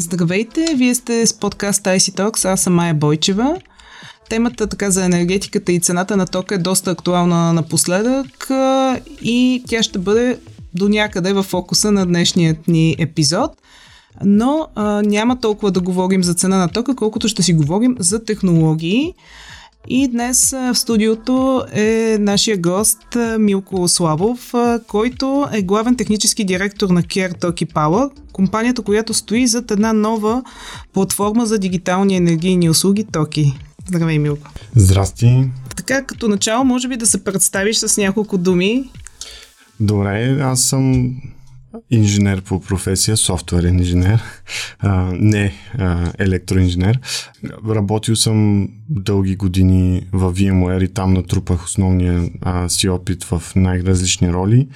Здравейте, вие сте с подкаст IC Talks, аз съм Майя Бойчева. Темата така за енергетиката и цената на тока е доста актуална напоследък и тя ще бъде до някъде в фокуса на днешният ни епизод. Но а, няма толкова да говорим за цена на тока, колкото ще си говорим за технологии. И днес в студиото е нашия гост Милко Славов, който е главен технически директор на Care Toki Power, компанията, която стои зад една нова платформа за дигитални енергийни услуги Токи. Здравей, Милко. Здрасти. Така, като начало, може би да се представиш с няколко думи. Добре, аз съм инженер по професия, софтуерен инженер, а, не а, електроинженер. Работил съм дълги години в VMware и там натрупах основния а, си опит в най-различни роли,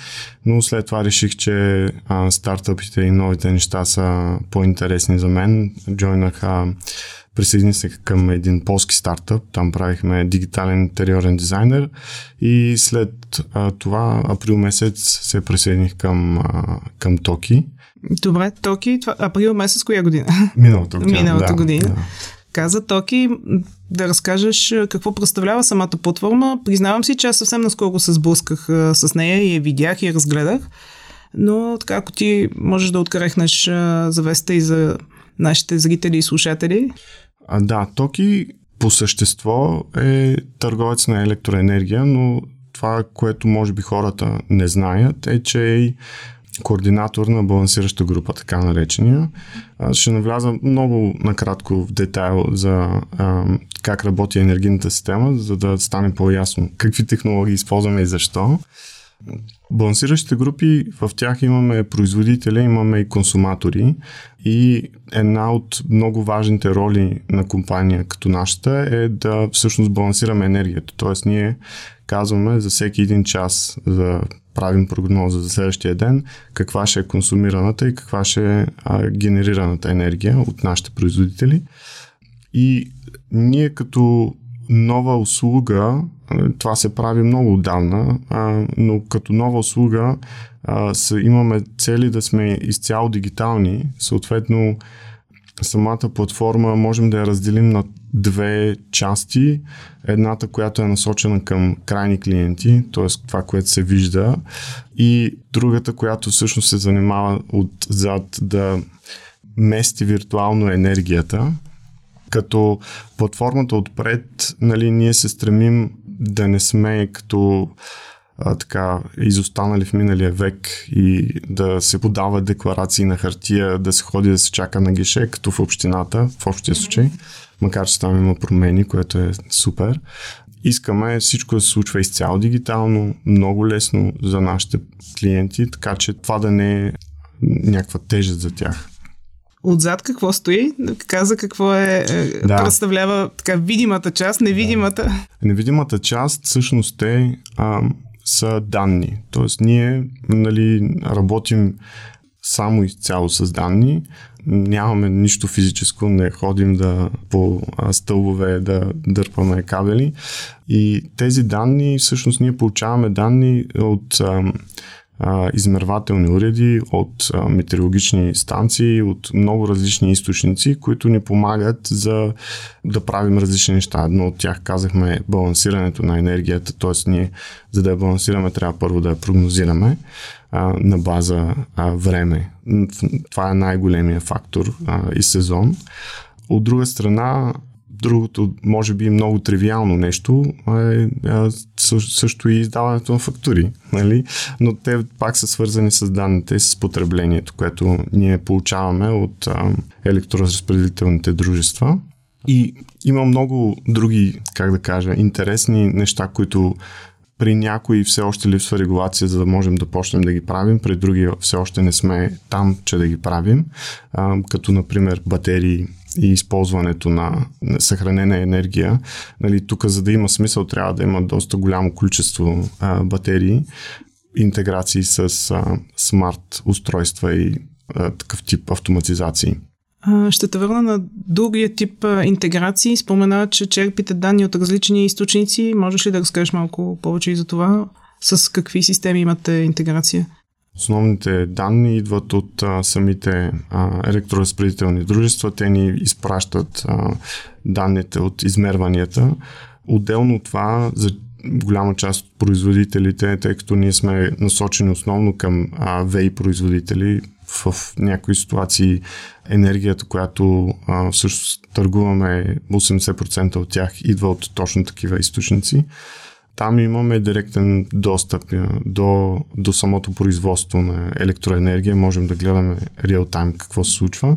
но след това реших, че а, стартъпите и новите неща са по-интересни за мен. Джойнах а, присъедини се към един полски стартъп. Там правихме дигитален интериорен дизайнер и след а, това април месец се присъединих към, а, към Токи. Добре, Токи, това април месец коя година? Миналата година. Миналата да, година. Да. Каза Токи да разкажеш какво представлява самата платформа. Признавам си, че аз съвсем наскоро се сблъсках с нея и я видях и я разгледах. Но така, ако ти можеш да открехнеш завеста и за нашите зрители и слушатели. А, да, Токи по същество е търговец на електроенергия, но това, което може би хората не знаят, е, че е координатор на балансираща група, така наречения. Ще навляза много накратко в детайл за а, как работи енергийната система, за да стане по-ясно какви технологии използваме и защо. Балансиращите групи, в тях имаме производители, имаме и консуматори и една от много важните роли на компания като нашата е да всъщност балансираме енергията. Тоест ние казваме за всеки един час да правим прогноза за следващия ден, каква ще е консумираната и каква ще е генерираната енергия от нашите производители. И ние като нова услуга, това се прави много отдавна, но като нова услуга имаме цели да сме изцяло дигитални, съответно самата платформа можем да я разделим на две части. Едната, която е насочена към крайни клиенти, т.е. това, което се вижда, и другата, която всъщност се занимава отзад да мести виртуално енергията, като платформата отпред, нали, ние се стремим да не сме като а, така изостанали в миналия век и да се подава декларации на хартия, да се ходи да се чака на гише, като в общината, в общия случай, макар че там има промени, което е супер. Искаме всичко да се случва изцяло дигитално, много лесно за нашите клиенти, така че това да не е някаква тежест за тях. Отзад какво стои? Каза какво е, е да. представлява така видимата част, невидимата. Да. Невидимата част всъщност е а, са данни. Тоест ние нали, работим само изцяло с данни. Нямаме нищо физическо, не ходим да по стълбове да дърпаме кабели. И тези данни, всъщност ние получаваме данни от измервателни уреди, от а, метеорологични станции, от много различни източници, които ни помагат за да правим различни неща. Едно от тях казахме балансирането на енергията, т.е. ние за да я балансираме трябва първо да я прогнозираме на база време. Това е най-големия фактор и сезон. От друга страна, Другото, може би много тривиално нещо е също и издаването на фактури, нали? но те пак са свързани с данните и с потреблението, което ние получаваме от електроразпределителните дружества. И има много други, как да кажа, интересни неща, които при някои все още липсва регулация, за да можем да почнем да ги правим, при други все още не сме там, че да ги правим, като например батерии и използването на, на съхранена енергия. Нали, тук, за да има смисъл, трябва да има доста голямо количество а, батерии, интеграции с а, смарт устройства и а, такъв тип автоматизации. Ще те върна на другия тип интеграции. Спомена, че черпите данни от различни източници. Можеш ли да разкажеш малко повече и за това? С какви системи имате интеграция? Основните данни идват от а, самите а, електроразпределителни дружества. Те ни изпращат а, данните от измерванията. Отделно от това, за голяма част от производителите, тъй като ние сме насочени основно към а, ВЕИ производители, в някои ситуации енергията, която а, всъщност търгуваме, 80% от тях идва от точно такива източници. Там имаме директен достъп до, до самото производство на електроенергия. Можем да гледаме реал-тайм какво се случва.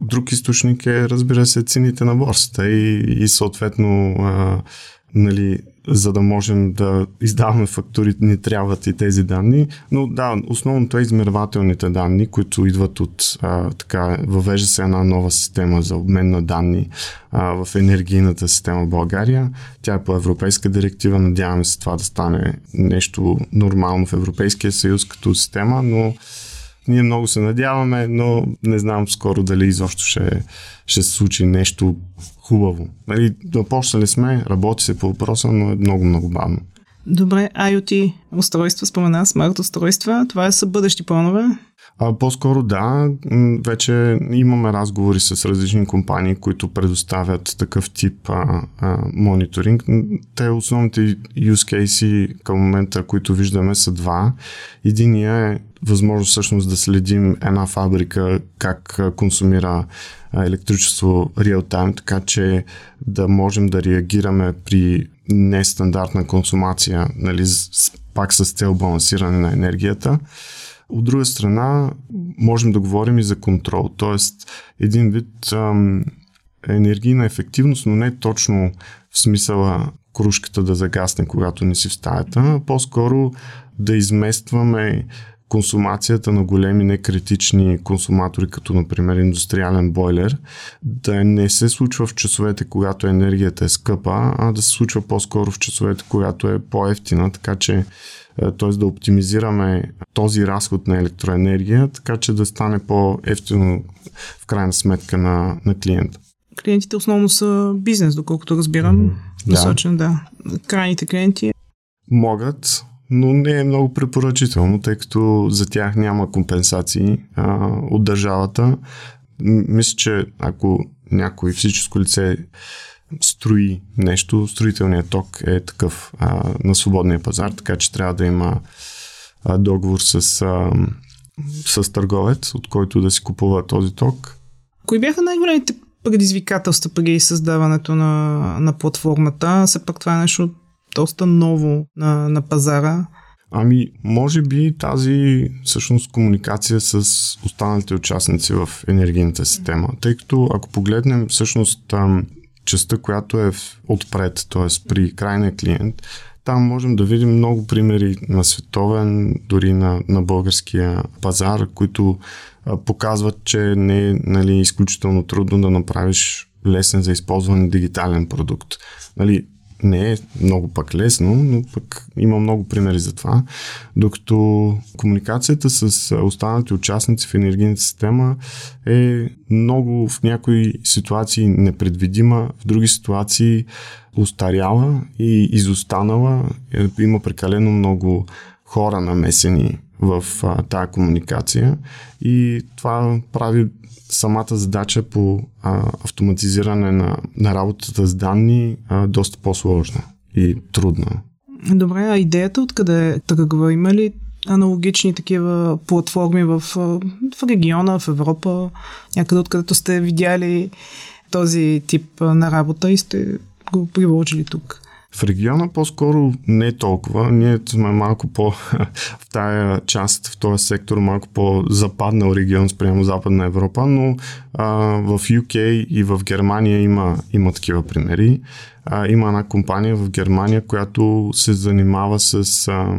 Друг източник е, разбира се, цените на борсата и, и съответно а, нали, за да можем да издаваме фактури, ни трябват и тези данни. Но да, основното е измервателните данни, които идват от а, така, въвежда се една нова система за обмен на данни а, в енергийната система в България. Тя е по европейска директива, надяваме се това да стане нещо нормално в Европейския съюз като система, но ние много се надяваме, но не знам скоро дали изобщо ще, ще се случи нещо хубаво. Нали, започнали сме, работи се по въпроса, но е много, много бавно. Добре, IoT устройства, спомена, смарт устройства, това са бъдещи планове? А, по-скоро да, вече имаме разговори с различни компании, които предоставят такъв тип а, а, мониторинг. Те основните use case към момента, които виждаме са два. Единия е възможност всъщност да следим една фабрика как консумира електричество реал-тайм, така че да можем да реагираме при нестандартна консумация, нали, пак с цел балансиране на енергията. От друга страна, можем да говорим и за контрол, т.е. един вид ам, енергийна ефективност, но не точно в смисъла кружката да загасне, когато не си в стаята, а по-скоро да изместваме консумацията на големи некритични консуматори, като например индустриален бойлер, да не се случва в часовете, когато енергията е скъпа, а да се случва по-скоро в часовете, когато е по-ефтина, така че т.е. да оптимизираме този разход на електроенергия, така че да стане по-ефтино в крайна сметка на, на клиента. Клиентите основно са бизнес, доколкото разбирам. Mm, насочен, да. да. Крайните клиенти. Могат, но не е много препоръчително, тъй като за тях няма компенсации а, от държавата. Мисля, че ако някой физическо лице строи нещо, строителният ток е такъв а, на свободния пазар, така че трябва да има а, договор с, а, с търговец, от който да си купува този ток. Кои бяха най-големите предизвикателства преди създаването на, на платформата? Все пак това е нещо доста ново на, на пазара. Ами, може би тази всъщност комуникация с останалите участници в енергийната система. Тъй като ако погледнем всъщност там частта, която е отпред, т.е. при крайния клиент, там можем да видим много примери на световен, дори на, на българския пазар, които а, показват, че не е нали, изключително трудно да направиш лесен за използване дигитален продукт. Нали, не е много пък лесно, но пък има много примери за това. Докато комуникацията с останалите участници в енергийната система е много в някои ситуации непредвидима, в други ситуации устаряла и изостанала. Е, има прекалено много хора намесени в а, тая комуникация и това прави самата задача по а, автоматизиране на, на работата с данни а, доста по-сложна и трудна. Добре, а идеята откъде тръгва? Има ли аналогични такива платформи в, в региона, в Европа, някъде откъдето сте видяли този тип на работа и сте го приложили тук? В региона по-скоро не толкова. Ние сме малко по в тая част, в този сектор, малко по-западнал регион спрямо Западна Европа, но а, в UK и в Германия има, има такива примери. А, има една компания в Германия, която се занимава с а,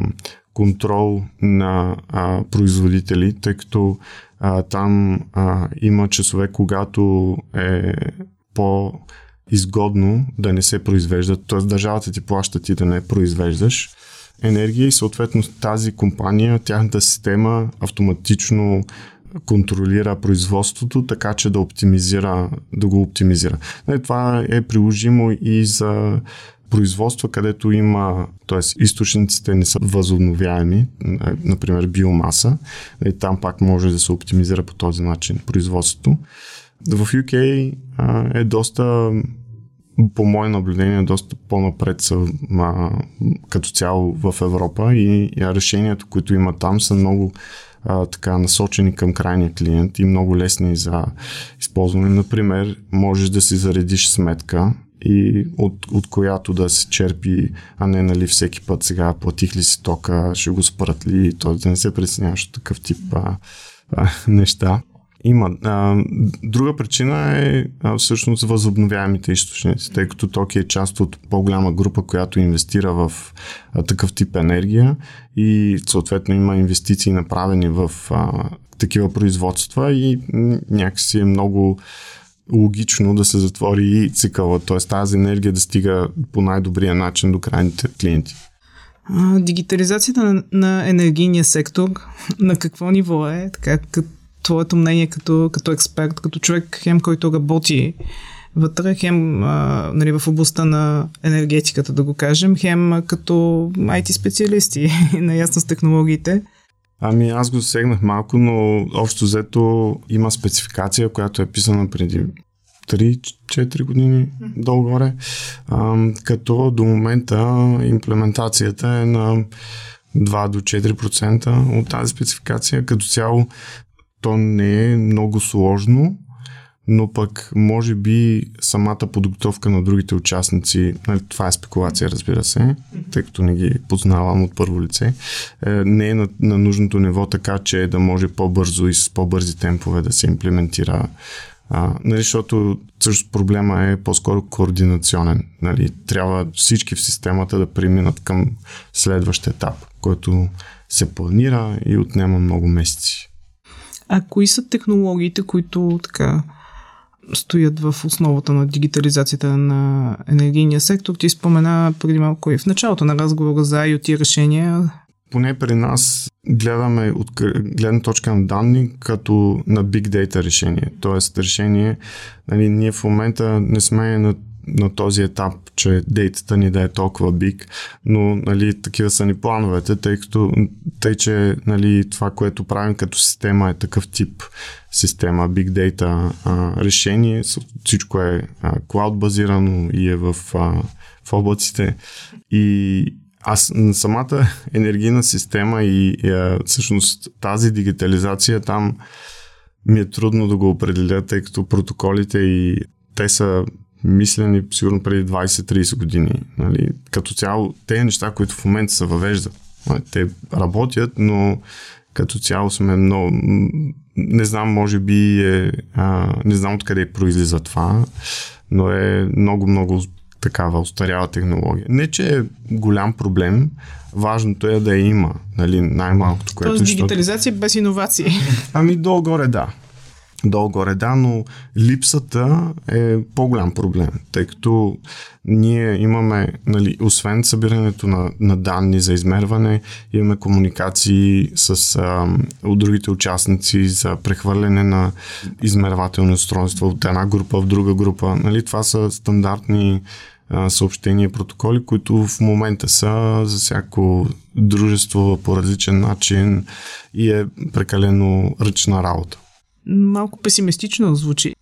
контрол на а, производители, тъй като а, там а, има часове, когато е по изгодно да не се произвеждат, т.е. държавата ти плаща ти да не произвеждаш енергия и съответно тази компания, тяхната система автоматично контролира производството, така че да оптимизира, да го оптимизира. Нали, това е приложимо и за производства, където има, т.е. източниците не са възобновяеми, например биомаса, и там пак може да се оптимизира по този начин производството. В UK а, е доста по мое наблюдение, доста по-напред са а, като цяло в Европа и, и решенията, които има там, са много а, така насочени към крайния клиент и много лесни за използване. Например, можеш да си заредиш сметка и от, от която да се черпи, а не нали всеки път сега платих ли си тока, ще го спрат ли, т.е. да не се пресеняваш от такъв тип а, а, неща. Има. А, друга причина е а, всъщност възобновяемите източници, тъй като Токи е част от по-голяма група, която инвестира в а, такъв тип енергия и съответно има инвестиции направени в а, такива производства и някакси е много логично да се затвори и цикъла, т.е. тази енергия да стига по най-добрия начин до крайните клиенти. Дигитализацията на, на енергийния сектор на какво ниво е? Така, като твоето мнение като, като експерт, като човек, хем, който работи вътре, хем а, нали, в областта на енергетиката, да го кажем, хем като IT специалисти, наясно с технологиите. Ами аз го засегнах малко, но общо взето има спецификация, която е писана преди 3-4 години долу-горе, а, като до момента имплементацията е на 2 до 4% от тази спецификация. Като цяло то не е много сложно, но пък може би самата подготовка на другите участници, нали, това е спекулация, разбира се, тъй като не ги познавам от първо лице, е, не е на, на нужното ниво така, че да може по-бързо и с по-бързи темпове да се имплементира а, нали, защото също проблема е по-скоро координационен. Нали. Трябва всички в системата да преминат към следващ етап, който се планира и отнема много месеци. А кои са технологиите, които така стоят в основата на дигитализацията на енергийния сектор? Ти спомена преди малко и в началото на разговора за IoT решения. Поне при нас гледаме от гледна точка на данни като на big data решение. Тоест решение, нали, ние в момента не сме на на този етап, че дейтата ни да е толкова биг, но нали, такива са ни плановете, тъй като тъй, че нали, това, което правим като система е такъв тип система, big data а, решение, всичко е клауд базирано и е в, а, в облаците. И аз самата енергийна система и, и а, всъщност тази дигитализация там ми е трудно да го определя, тъй като протоколите и те са мислени сигурно преди 20-30 години. Нали? Като цяло, те неща, които в момента се въвеждат, нали? те работят, но като цяло сме много... Не знам, може би е... А, не знам откъде произлиза това, но е много-много такава устаряла технология. Не, че е голям проблем, важното е да я има, нали, най-малкото, което... Тоест дигитализация без иновации. Ами долу-горе да долу-горе, да, но липсата е по-голям проблем, тъй като ние имаме, нали, освен събирането на, на данни за измерване, имаме комуникации с а, от другите участници за прехвърляне на измервателни устройства от една група в друга група. Нали, това са стандартни съобщения и протоколи, които в момента са за всяко дружество по различен начин и е прекалено ръчна работа малко песимистично звучи.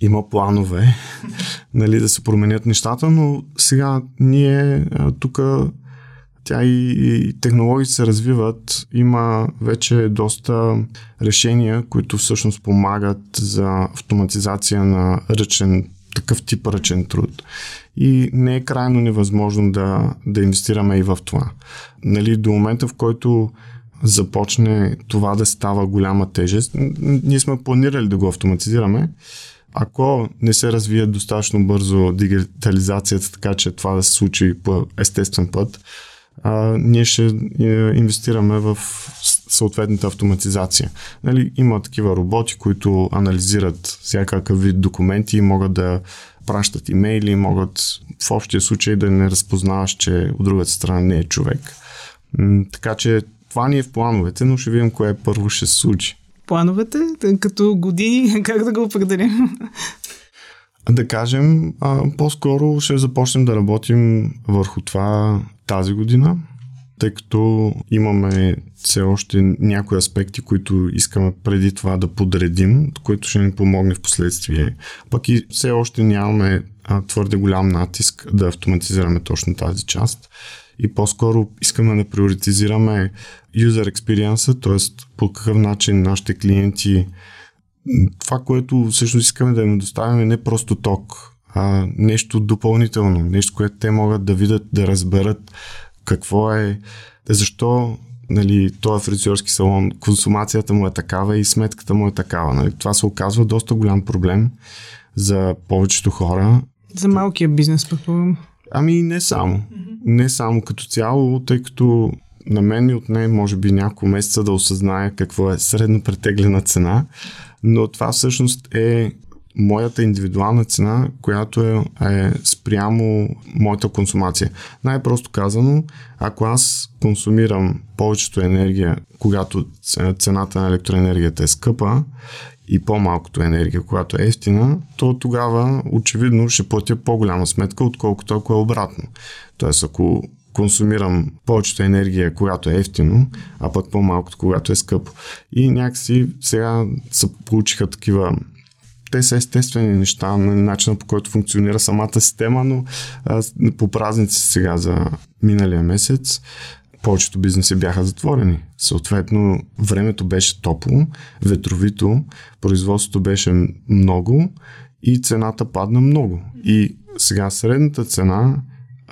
Има планове нали, да се променят нещата, но сега ние тук тя и, и технологии се развиват. Има вече доста решения, които всъщност помагат за автоматизация на ръчен, такъв тип ръчен труд. И не е крайно невъзможно да, да инвестираме и в това. Нали, до момента, в който започне това да става голяма тежест. Ние сме планирали да го автоматизираме. Ако не се развие достатъчно бързо дигитализацията, така че това да се случи по естествен път, а, ние ще е, инвестираме в съответната автоматизация. Нали, има такива роботи, които анализират всякакъв вид документи и могат да пращат имейли, могат в общия случай да не разпознаваш, че от другата страна не е човек. Така че това ни е в плановете, но ще видим кое първо ще се случи. Плановете? Като години, как да го определим? Да кажем, а, по-скоро ще започнем да работим върху това тази година, тъй като имаме все още някои аспекти, които искаме преди това да подредим, което ще ни помогне в последствие. Пък и все още нямаме а, твърде голям натиск да автоматизираме точно тази част и по-скоро искаме да приоритизираме user experience, т.е. по какъв начин нашите клиенти това, което всъщност искаме да им доставим е не просто ток, а нещо допълнително, нещо, което те могат да видят, да разберат какво е, защо нали, този фризьорски салон, консумацията му е такава и сметката му е такава. Нали. Това се оказва доста голям проблем за повечето хора. За малкия бизнес, предполагам. Ами не само. Не само като цяло, тъй като на мен и от нея може би няколко месеца да осъзная какво е средно претеглена цена, но това всъщност е моята индивидуална цена, която е, е спрямо моята консумация. Най-просто казано, ако аз консумирам повечето енергия, когато цената на електроенергията е скъпа и по-малкото енергия, която е ефтина, то тогава очевидно ще платя по-голяма сметка, отколкото ако е обратно. Тоест, ако консумирам повечето енергия, когато е ефтино, а пък по-малкото, когато е скъпо. И някакси сега се получиха такива те са естествени неща на начина по който функционира самата система, но а, по празници сега за миналия месец повечето бизнеси бяха затворени. Съответно, времето беше топло, ветровито, производството беше много и цената падна много. И сега средната цена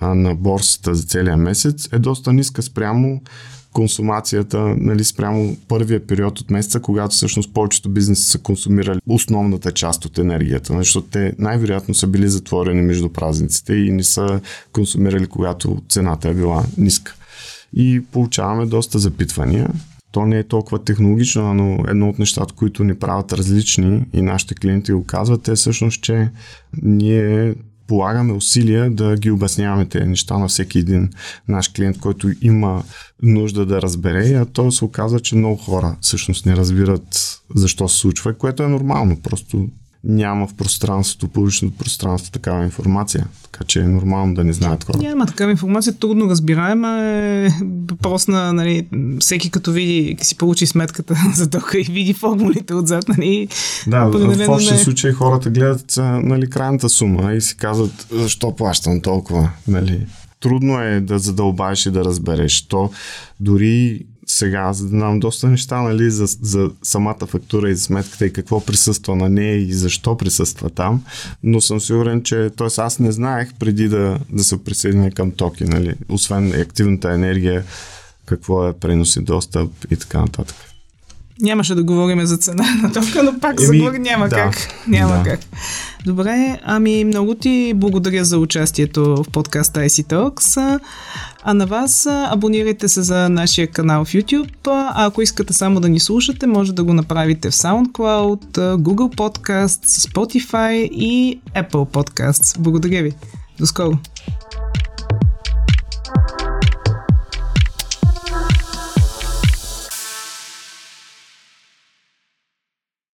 на борсата за целия месец е доста ниска спрямо консумацията, нали, спрямо първия период от месеца, когато всъщност повечето бизнеси са консумирали основната част от енергията, нали, защото те най-вероятно са били затворени между празниците и не са консумирали, когато цената е била ниска. И получаваме доста запитвания. То не е толкова технологично, но едно от нещата, които ни правят различни и нашите клиенти го казват е всъщност, че ние полагаме усилия да ги обясняваме тези неща на всеки един наш клиент, който има нужда да разбере, а то се оказва, че много хора всъщност не разбират защо се случва, което е нормално. Просто няма в пространството, публичното пространство такава информация. Така че е нормално да не знаят хора. Няма такава информация, трудно разбираема е въпрос на нали, всеки като види, си получи сметката за тока и види формулите отзад. Нали, да, в общия не... случай хората гледат нали, крайната сума и си казват защо плащам толкова. Нали. Трудно е да задълбаеш и да разбереш. То дори сега, да знам доста неща нали, за, за самата фактура и за сметката и какво присъства на нея и защо присъства там, но съм сигурен, че т.е. аз не знаех преди да, да се присъединя към токи, нали, освен активната енергия, какво е пренос и достъп и така нататък. Нямаше да говорим за цена на тока, но пак Еми, за няма да, как. Няма да. как. Добре, ами много ти благодаря за участието в подкаста IC Talks. А на вас абонирайте се за нашия канал в YouTube. А ако искате само да ни слушате, може да го направите в SoundCloud, Google Podcasts, Spotify и Apple Podcasts. Благодаря ви. До скоро!